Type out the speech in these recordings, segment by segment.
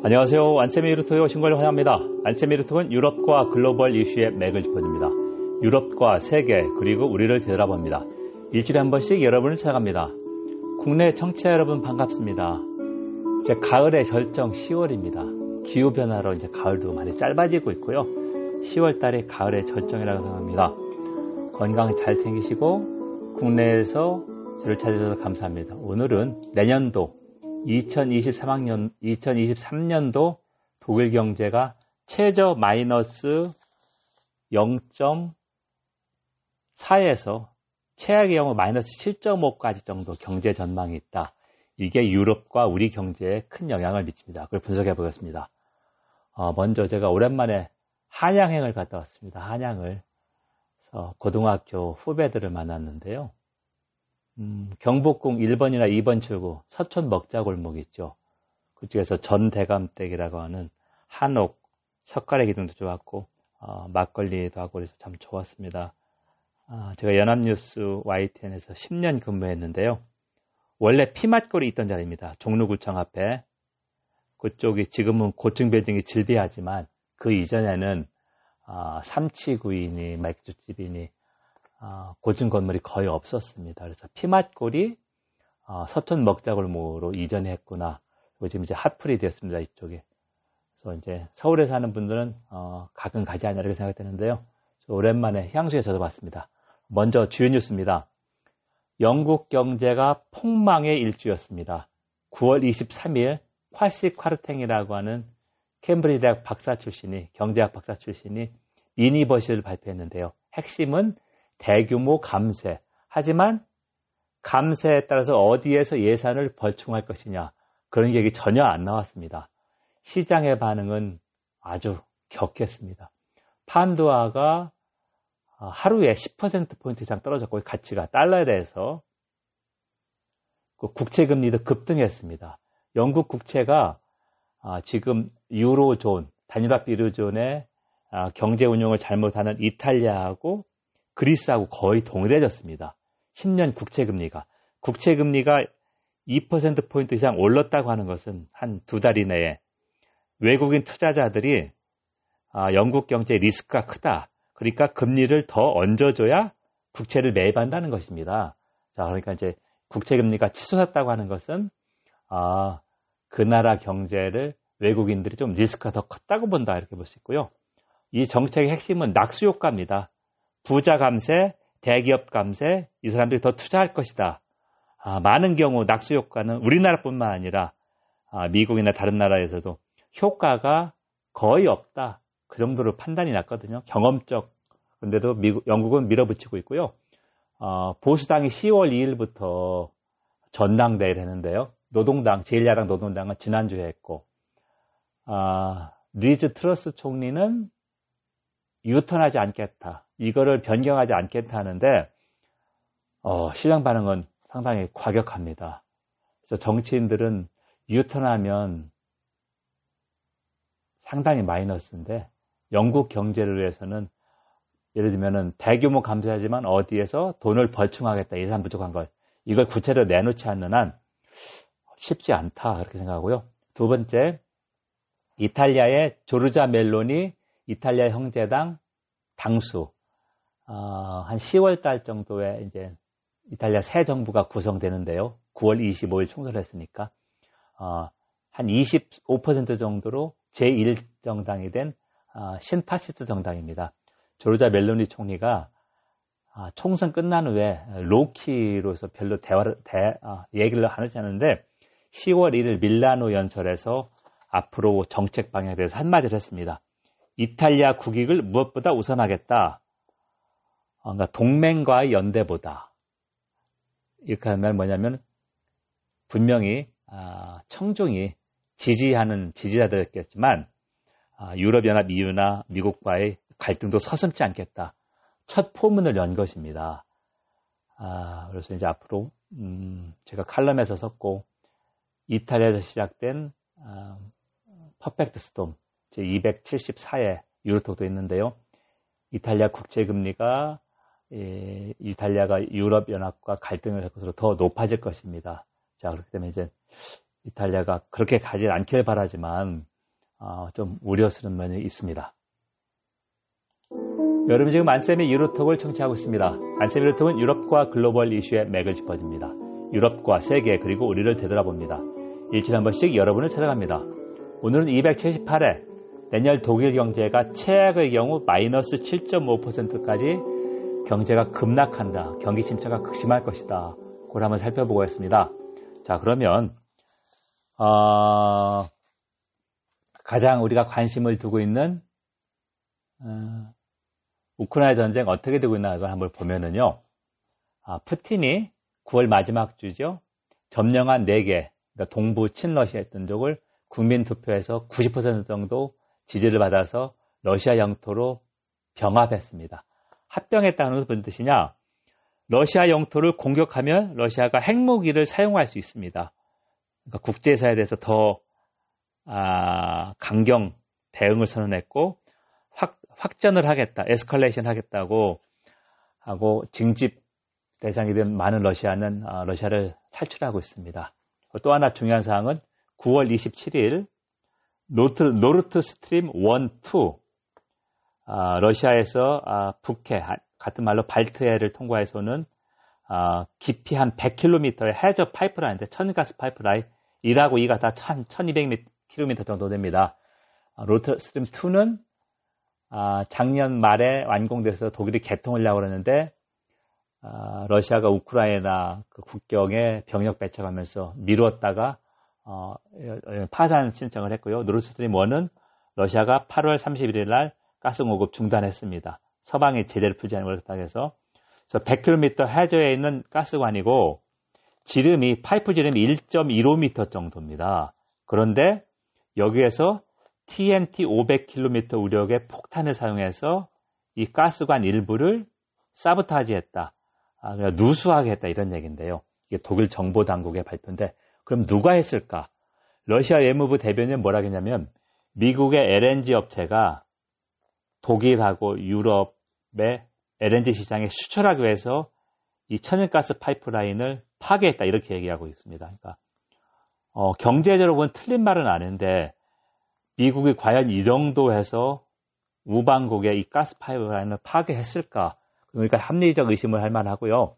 안녕하세요. 안세미 루트에 오신 걸 환영합니다. 안세미 루트는 유럽과 글로벌 이슈의 맥을 짚어줍니다. 유럽과 세계 그리고 우리를 되돌아봅니다. 일주일에 한 번씩 여러분을 찾아갑니다. 국내 청취자 여러분 반갑습니다. 이제 가을의 절정 10월입니다. 기후 변화로 이제 가을도 많이 짧아지고 있고요. 10월 달이 가을의 절정이라고 생각합니다. 건강 잘 챙기시고 국내에서 저를 찾아주셔서 감사합니다. 오늘은 내년도 2023학년 2023년도 독일 경제가 최저 마이너스 0.4에서 최악의 경우 마이너스 7.5까지 정도 경제 전망이 있다. 이게 유럽과 우리 경제에 큰 영향을 미칩니다. 그걸 분석해 보겠습니다. 어, 먼저 제가 오랜만에 한양행을 갔다 왔습니다. 한양을. 고등학교 후배들을 만났는데요. 음, 경복궁 1번이나 2번 출구 서촌 먹자골목 있죠. 그쪽에서 전대감댁이라고 하는 한옥, 석가래 기둥도 좋았고 어, 막걸리도 하고 그래서 참 좋았습니다. 아, 제가 연합뉴스 YTN에서 10년 근무했는데요. 원래 피맛골이 있던 자리입니다. 종로구청 앞에. 그쪽이 지금은 고층 빌딩이 질비하지만 그 이전에는 아, 삼치구이니 맥주집이니 아, 고층 건물이 거의 없었습니다. 그래서 피맛골이 아, 서촌 먹자골목으로 이전했구나. 그리고 지금 이제 핫플이 되었습니다. 이쪽에. 그래서 이제 서울에 사는 분들은 어, 가끔 가지 않냐 이렇게 생각되는데요. 오랜만에 향수에 젖어봤습니다. 먼저 주요 뉴스입니다. 영국 경제가 폭망의 일주였습니다. 9월 23일 ኳ시 콰르탱이라고 하는 캠브리지 대학 박사 출신이 경제학 박사 출신이 미니버시를 발표했는데요. 핵심은 대규모 감세. 하지만 감세에 따라서 어디에서 예산을 벌충할 것이냐 그런 얘기 전혀 안 나왔습니다. 시장의 반응은 아주 격했습니다. 판도아가 어, 하루에 10%포인트 이상 떨어졌고 가치가 달러에 대해서 그 국채 금리도 급등했습니다. 영국 국채가 아, 지금 유로존, 단일화 유로존의 아, 경제 운용을 잘못하는 이탈리아하고 그리스하고 거의 동일해졌습니다. 10년 국채금리가. 국채금리가 2%포인트 이상 올랐다고 하는 것은 한 두 달 이내에 외국인 투자자들이 아, 영국 경제 리스크가 크다. 그러니까 금리를 더 얹어줘야 국채를 매입한다는 것입니다. 자, 그러니까 이제 국채금리가 치솟았다고 하는 것은 아, 그 나라 경제를 외국인들이 좀 리스크가 더 컸다고 본다 이렇게 볼 수 있고요. 이 정책의 핵심은 낙수 효과입니다. 부자 감세, 대기업 감세, 이 사람들이 더 투자할 것이다. 아, 많은 경우 낙수 효과는 우리나라뿐만 아니라 아, 미국이나 다른 나라에서도 효과가 거의 없다. 그 정도로 판단이 났거든요. 경험적. 근데도 미국, 영국은 밀어붙이고 있고요. 어, 보수당이 10월 2일부터 전당대회를 했는데요. 노동당, 제1야당 노동당은 지난주에 했고, 아, 리즈 트러스 총리는 유턴하지 않겠다. 이거를 변경하지 않겠다 하는데, 어, 시장 반응은 상당히 과격합니다. 그래서 정치인들은 유턴하면 상당히 마이너스인데, 영국 경제를 위해서는 예를 들면은 대규모 감세하지만 어디에서 돈을 벌충하겠다 예산 부족한 걸 이걸 구체로 내놓지 않는 한 쉽지 않다 그렇게 생각하고요. 두 번째 이탈리아의 조르자 멜로니 이탈리아 형제당 당수 어, 한 10월 달 정도에 이제 이탈리아 새 정부가 구성되는데요. 9월 25일 총선을 했으니까 어, 한 25% 정도로 제1정당이 된 아, 신파시스트 정당입니다. 조르자 멜로니 총리가 아, 총선 끝난 후에 로키로서 별로 대화를 대, 아, 얘기를 하지 않는데 10월 1일 밀라노 연설에서 앞으로 정책 방향에 대해서 한마디를 했습니다. 이탈리아 국익을 무엇보다 우선하겠다. 그러니까 동맹과의 연대보다 이렇게 하면 뭐냐면 분명히 청중이 지지하는 지지자들겠지만 아, 유럽연합 EU나 미국과의 갈등도 서슴지 않겠다. 첫 포문을 연 것입니다. 아, 그래서 이제 앞으로 음, 제가 칼럼에서 썼고 이탈리아에서 시작된 아, 퍼펙트 스톰 제 274회 유로톡도 있는데요. 이탈리아 국채 금리가 예, 이탈리아가 유럽 연합과 갈등을 할 것으로 더 높아질 것입니다. 자 그렇기 때문에 이제 이탈리아가 그렇게 가지 않길 바라지만 어, 좀 우려스러운 면이 있습니다. 여러분 지금 안쌤의 유로톡을 청취하고 있습니다. 안쌤의 유로톡은 유럽과 글로벌 이슈의 맥을 짚어줍니다. 유럽과 세계 그리고 우리를 되돌아봅니다. 일주일에 한 번씩 여러분을 찾아갑니다. 오늘은 278회 내년 독일 경제가 최악의 경우 마이너스 7.5%까지 경제가 급락한다. 경기 침체가 극심할 것이다. 그걸 한번 살펴보겠습니다. 자 그러면 어, 가장 우리가 관심을 두고 있는 어, 우크라이나 전쟁 어떻게 되고 있나 이걸 한번 보면은요. 아, 푸틴이 9월 마지막 주죠. 점령한 4개, 그러니까 동부 친러시아 했던 쪽을 국민 투표에서 90% 정도 지지를 받아서 러시아 영토로 병합했습니다. 합병했다는 무슨 뜻이냐? 러시아 영토를 공격하면 러시아가 핵무기를 사용할 수 있습니다. 그러니까 국제사에 대해서 더 아, 강경 대응을 선언했고 확전을 하겠다, 에스컬레이션 하겠다고 하고 징집 대상이 된 많은 러시아는 어, 러시아를 탈출하고 있습니다. 또 하나 중요한 사항은 9월 27일 노트, 노르트 스트림 1, 2 어, 러시아에서 어, 북해 같은 말로 발트해를 통과해서는 어, 깊이 한 100km의 해저 파이프라인인데 천연가스 파이프라인 1하고 2가 다 1200km 정도 됩니다. 어, 노르트 스트림 2는 아, 작년 말에 완공돼서 독일이 개통하려고 그러는데 아, 러시아가 우크라이나 그 국경에 병력 배치하면서 미루었다가 어, 파산 신청을 했고요. 노르트스트림 1은 러시아가 8월 31일 날 가스 공급 중단했습니다. 서방이 제대로 풀지 않은 걸로 해서 100km 해저에 있는 가스관이고 지름이 파이프 지름이 1.15m 정도입니다. 그런데 여기에서 TNT 500km 우력의 폭탄을 사용해서 이 가스관 일부를 사보타지했다. 아, 누수하게 했다 이런 얘기인데요. 이게 독일 정보 당국의 발표인데 그럼 누가 했을까? 러시아 외무부 대변인 뭐라 했냐면 미국의 LNG 업체가 독일하고 유럽의 LNG 시장에 수출하기 위해서 이 천연가스 파이프라인을 파괴했다 이렇게 얘기하고 있습니다. 그러니까 어, 경제적으로 보면 틀린 말은 아닌데 미국이 과연 이 정도 해서 우방국의 이 가스 파이프라인을 파괴했을까? 그러니까 합리적 의심을 할 만하고요.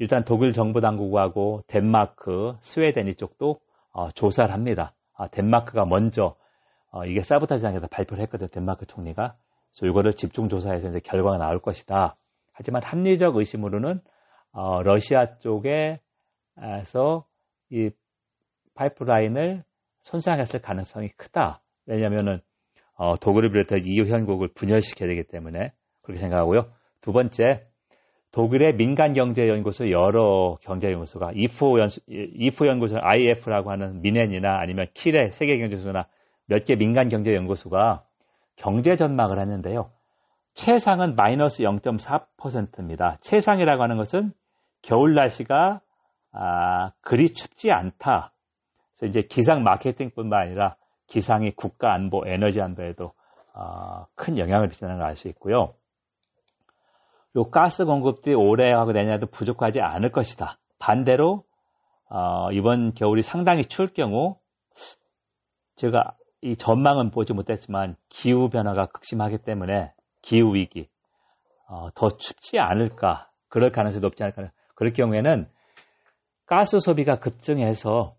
일단 독일 정부 당국하고 덴마크, 스웨덴 이쪽도 어, 조사를 합니다. 아, 덴마크가 먼저 어, 이게 사보타지장에서 발표를 했거든요. 덴마크 총리가. 그래서 이거를 집중 조사해서 이제 결과가 나올 것이다. 하지만 합리적 의심으로는 어, 러시아 쪽에서 이 파이프라인을 손상했을 가능성이 크다. 왜냐하면은 어, 독일을 비롯해 EU 현국을 분열시켜야 되기 때문에 그렇게 생각하고요. 두 번째, 독일의 민간 경제 연구소 여러 경제 연구소가 이프, 연수, 이프 연구소 IF라고 하는 미넨이나 아니면 킬의 세계 경제연구소나 몇 개 민간 경제 연구소가 경제 전망을 했는데요. 최상은 마이너스 0.4%입니다. 최상이라고 하는 것은 겨울 날씨가 아, 그리 춥지 않다. 그래서 이제 기상 마케팅뿐만 아니라 기상이 국가 안보, 에너지 안보에도 어, 큰 영향을 미치는 걸 알 수 있고요. 요 가스 공급들이 올해하고 내년에도 부족하지 않을 것이다. 반대로 어, 이번 겨울이 상당히 추울 경우 제가 이 전망은 보지 못했지만 기후 변화가 극심하기 때문에 기후 위기 어, 더 춥지 않을까 그럴 가능성이 높지 않을까 그럴 경우에는 가스 소비가 급증해서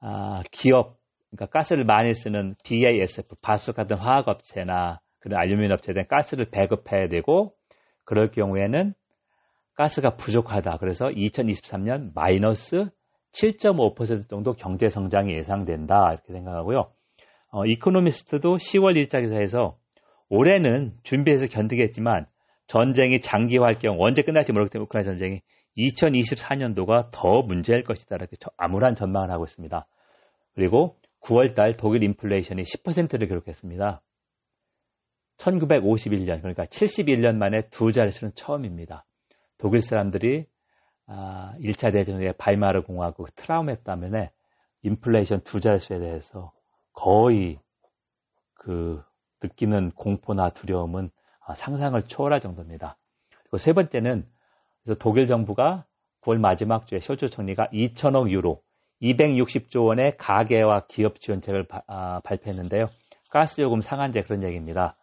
아, 기업 그러니까 가스를 많이 쓰는 BASF, 바수 같은 화학 업체나 그런 알루미늄 업체들은 가스를 배급해야 되고 그럴 경우에는 가스가 부족하다. 그래서 2023년 마이너스 7.5% 정도 경제 성장이 예상된다. 이렇게 생각하고요. 어, 이코노미스트도 10월 1차 기사에서 올해는 준비해서 견디겠지만 전쟁이 장기화할 경우 언제 끝날지 모르기 때문에 우크라이나 전쟁이 2024년도가 더 문제일 것이다. 이렇게 암울한 전망을 하고 있습니다. 그리고 9월 달 독일 인플레이션이 10%를 기록했습니다. 1951년, 그러니까 71년 만에 두 자릿수는 처음입니다. 독일 사람들이 1차 아, 대전 후에 바이마르 공화국 트라우마 때문에 인플레이션 두 자릿수에 대해서 거의 그 느끼는 공포나 두려움은 아, 상상을 초월할 정도입니다. 그리고 세 번째는 그래서 독일 정부가 9월 마지막 주에 쇼츠 총리가 2천억 유로 260조 원의 가계와 기업 지원책을 바, 아, 발표했는데요. 가스요금 상한제 그런 얘기입니다.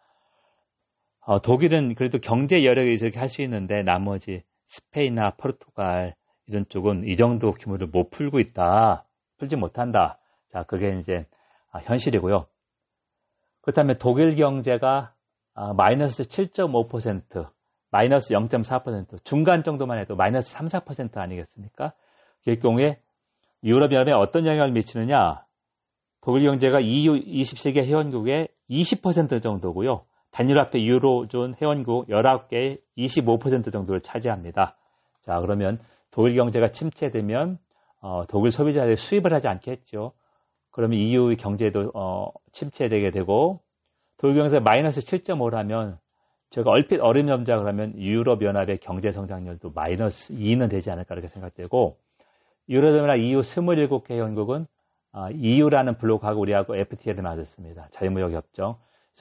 어, 독일은 그래도 경제 여력이 이렇게 할 수 있는데 나머지 스페인이나 포르투갈 이런 쪽은 이 정도 규모를 못 풀고 있다. 풀지 못한다. 자, 그게 이제 아, 현실이고요. 그렇다면 독일 경제가 아, 마이너스 7.5%, 마이너스 0.4%, 중간 정도만 해도 마이너스 3, 4% 아니겠습니까? 그 경우에 유럽연합에 어떤 영향을 미치느냐? 독일 경제가 EU 20세기 회원국의 20% 정도고요. 단일화폐 유로존 회원국 19개의 25% 정도를 차지합니다. 자, 그러면 독일 경제가 침체되면 어, 독일 소비자들이 수입을 하지 않겠죠. 그러면 EU 경제도 어, 침체되게 되고 독일 경제 마이너스 7.5라면 제가 얼핏 어림염자 그러면 유럽 연합의 경제 성장률도 마이너스 2는 되지 않을까 이렇게 생각되고 유럽 연합 EU 27개 회원국은 어, EU라는 블록하고 우리하고 FTA를 맺었습니다. 자유무역 협정.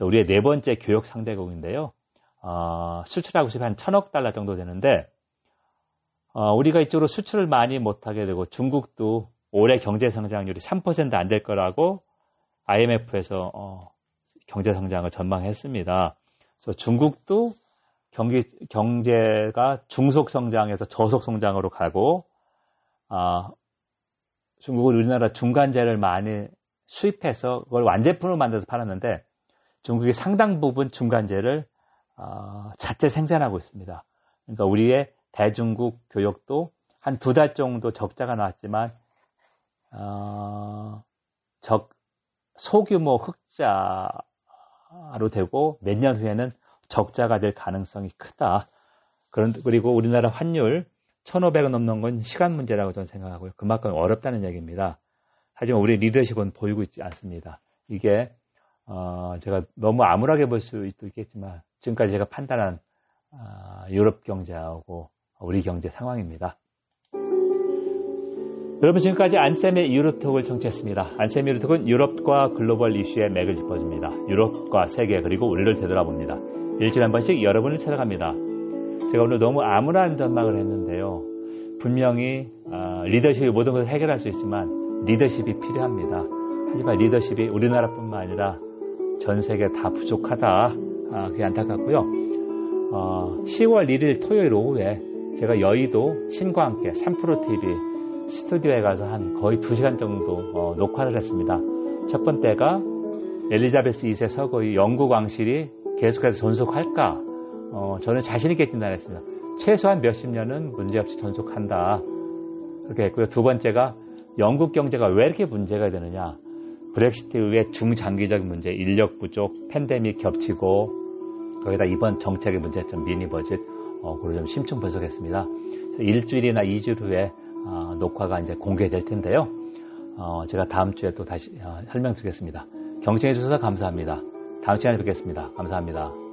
우리의 네 번째 교역 상대국인데요. 어, 수출하고 싶으면 한 천억 달러 정도 되는데 어, 우리가 이쪽으로 수출을 많이 못하게 되고 중국도 올해 경제 성장률이 3%안 될 거라고 IMF에서 어, 경제 성장을 전망했습니다. 그래서 중국도 경기, 경제가 중속 성장에서 저속 성장으로 가고 아, 중국은 우리나라 중간재를 많이 수입해서 그걸 완제품을 만들어서 팔았는데 중국이 상당 부분 중간재를 어, 자체 생산하고 있습니다. 그러니까 우리의 대중국 교역도 한 두 달 정도 적자가 나왔지만 어, 적 소규모 흑자로 되고 몇 년 후에는 적자가 될 가능성이 크다. 그런 그리고 우리나라 환율 1,500원 넘는 건 시간 문제라고 저는 생각하고요. 그만큼 어렵다는 얘기입니다. 하지만 우리 리더십은 보이고 있지 않습니다. 이게 어, 제가 너무 암울하게 볼 수도 있겠지만 지금까지 제가 판단한 어, 유럽 경제하고 우리 경제 상황입니다. 여러분 지금까지 안쌤의 유로톡을 청취했습니다. 안쌤의 유로톡은 유럽과 글로벌 이슈의 맥을 짚어줍니다. 유럽과 세계 그리고 우리를 되돌아봅니다. 일주일에 한 번씩 여러분을 찾아갑니다. 제가 오늘 너무 암울한 전망을 했는데요. 분명히 어, 리더십이 모든 것을 해결할 수 있지만 리더십이 필요합니다. 하지만 리더십이 우리나라뿐만 아니라 전 세계 다 부족하다. 아, 그게 안타깝고요. 어, 10월 1일 토요일 오후에 제가 여의도 신과 함께 3프로TV 스튜디오에 가서 한 거의 2시간 정도 어, 녹화를 했습니다. 첫 번째가 엘리자베스 2세 서거의 영국 왕실이 계속해서 존속할까? 어, 저는 자신있게 진단했습니다. 최소한 몇십 년은 문제없이 존속한다. 그렇게 했고요. 두 번째가 영국 경제가 왜 이렇게 문제가 되느냐? 브렉시트 이후에 중장기적 문제, 인력 부족, 팬데믹 겹치고 거기다 이번 정책의 문제점 미니 버짓 어, 그걸 좀 심층 분석했습니다. 일주일이나 2주일 후에 어, 녹화가 이제 공개될 텐데요. 어, 제가 다음 주에 또 다시 어, 설명드리겠습니다. 경청해 주셔서 감사합니다. 다음 시간에 뵙겠습니다. 감사합니다.